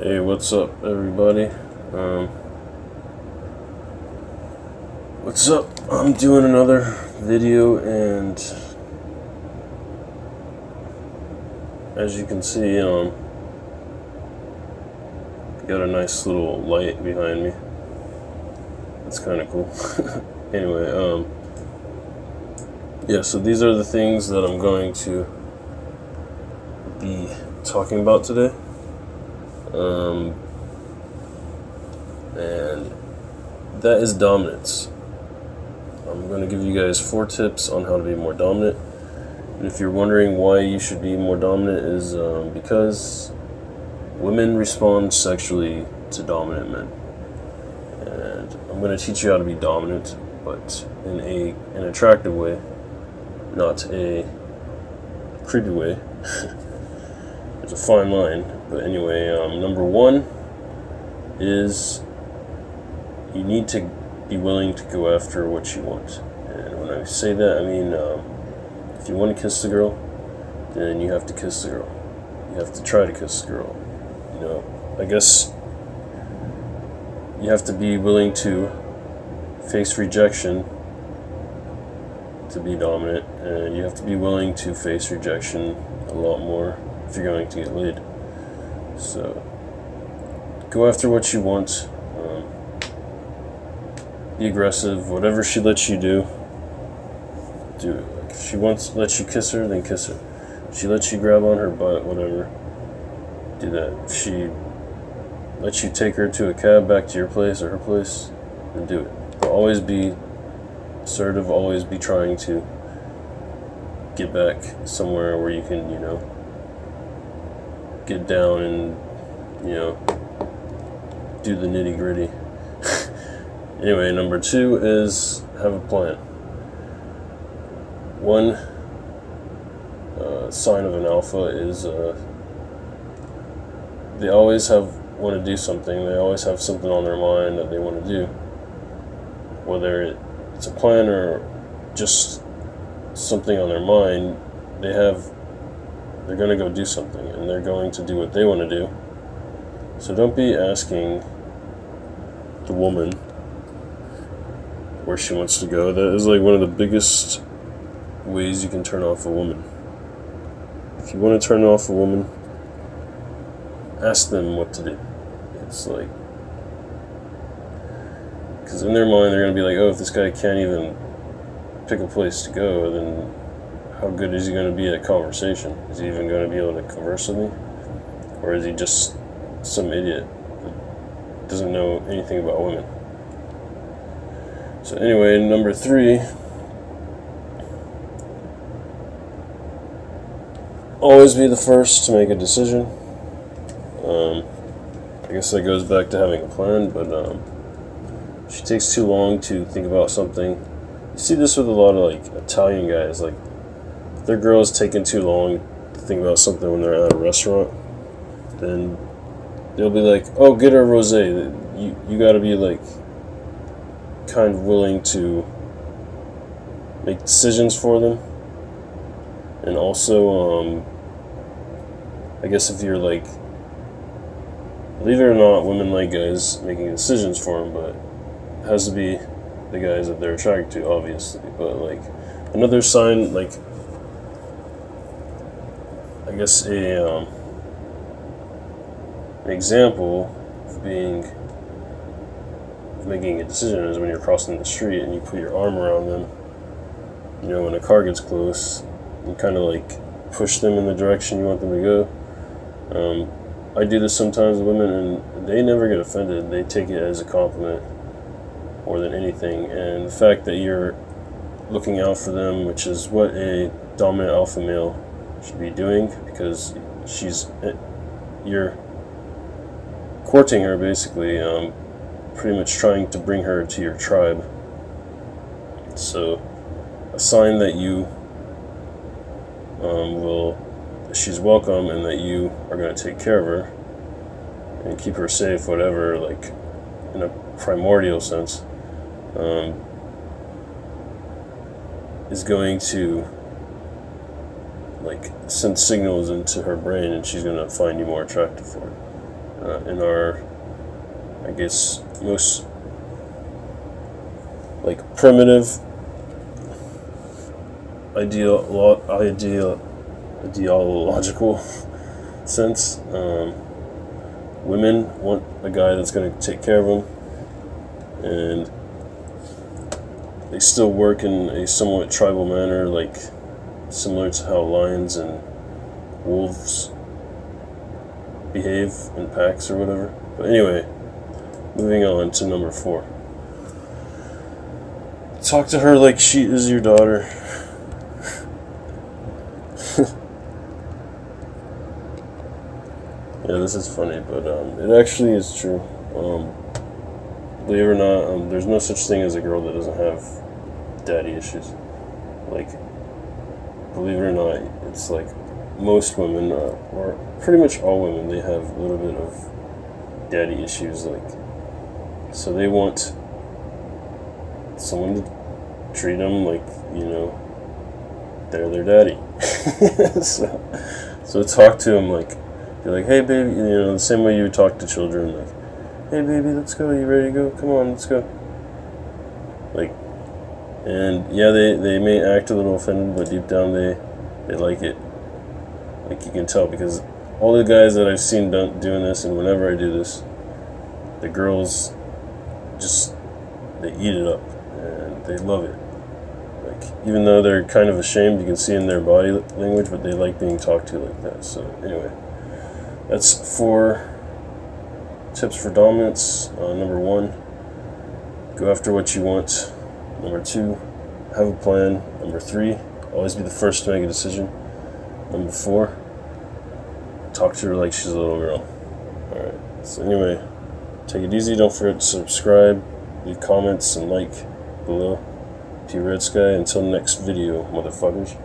Hey, what's up, everybody? Um, what's up? I'm doing another video, and as you can see, um, got a nice little light behind me. That's kind of cool. anyway, um, yeah. So these are the things that I'm going to be talking about today. Um, and that is dominance. I'm going to give you guys four tips on how to be more dominant. And if you're wondering why you should be more dominant, is um, because women respond sexually to dominant men. And I'm going to teach you how to be dominant, but in a an attractive way, not a creepy way. There's a fine line. But anyway, um, number one is you need to be willing to go after what you want. And when I say that, I mean um, if you want to kiss the girl, then you have to kiss the girl. You have to try to kiss the girl. You know, I guess you have to be willing to face rejection to be dominant, and you have to be willing to face rejection a lot more if you're going to get laid. So, go after what you want. Um, be aggressive. Whatever she lets you do, do it. Like if she wants lets you kiss her, then kiss her. If she lets you grab on her butt, whatever, do that. If she lets you take her to a cab back to your place or her place, then do it. But always be assertive. Always be trying to get back somewhere where you can, you know, get down and you know do the nitty gritty. anyway, number two is have a plan. One uh, sign of an alpha is uh, they always have want to do something. They always have something on their mind that they want to do, whether it's a plan or just something on their mind. They have they're going to go do something and they're going to do what they want to do. So don't be asking the woman where she wants to go. That is like one of the biggest ways you can turn off a woman. If you want to turn off a woman, ask them what to do. It's like, because in their mind, they're going to be like, oh, if this guy can't even pick a place to go, then how good is he going to be at conversation? Is he even going to be able to converse with me? Or is he just some idiot that doesn't know anything about women? So, anyway, number three always be the first to make a decision. Um, I guess that goes back to having a plan, but um, she takes too long to think about something. You see this with a lot of like Italian guys, like their girl is taking too long to think about something when they're at a restaurant, then they'll be like, "Oh, get her rosé." You you got to be like kind of willing to make decisions for them, and also, um, I guess if you're like, believe it or not, women like guys making decisions for them, but it has to be the guys that they're attracted to, obviously. But like another sign, like I guess a um, an example of being of making a decision is when you're crossing the street and you put your arm around them. You know, when a car gets close, you kind of like push them in the direction you want them to go. Um, I do this sometimes with women, and they never get offended. They take it as a compliment more than anything. And the fact that you're looking out for them, which is what a dominant alpha male should be doing because she's eh, you're courting her basically um, pretty much trying to bring her to your tribe. So a sign that you um, will she's welcome and that you are going to take care of her and keep her safe whatever like in a primordial sense um, is going to like send signals into her brain and she's to find you more attractive for it. uh, in our, I guess, most like primitive ideal ideal ideological sense. Um, women want a guy that's to take care of them, and they still work in a somewhat tribal manner, like similar to how lions and wolves behave in packs or whatever. But anyway, moving on to number four. Talk to her like she is your daughter. yeah, this is funny, but um, it actually is true. Um, believe it or not, um, there's no such thing as a girl that doesn't have daddy issues. Like, believe it or not, it's like most women, uh, or pretty much all women, they have a little bit of daddy issues. Like, so they want someone to treat them like you know they're their daddy. so, so talk to them like, be like, hey baby, you know, the same way you talk to children, like, hey baby, let's go. You ready to go? Come on, let's go. Like, and yeah, they they may act a little offended, but deep down they they like it. Like you can tell because all the guys that I've seen doing this, and whenever I do this, the girls just they eat it up and they love it. Like even though they're kind of ashamed, you can see in their body language, but they like being talked to like that. So anyway, that's four tips for dominance. Uh, number one, go after what you want. Number two, have a plan. Number three, always be the first to make a decision. Number four, talk to her like she's a little girl. Alright, so anyway, take it easy. Don't forget to subscribe, leave comments, and like below. P Red Sky. Until next video, motherfuckers.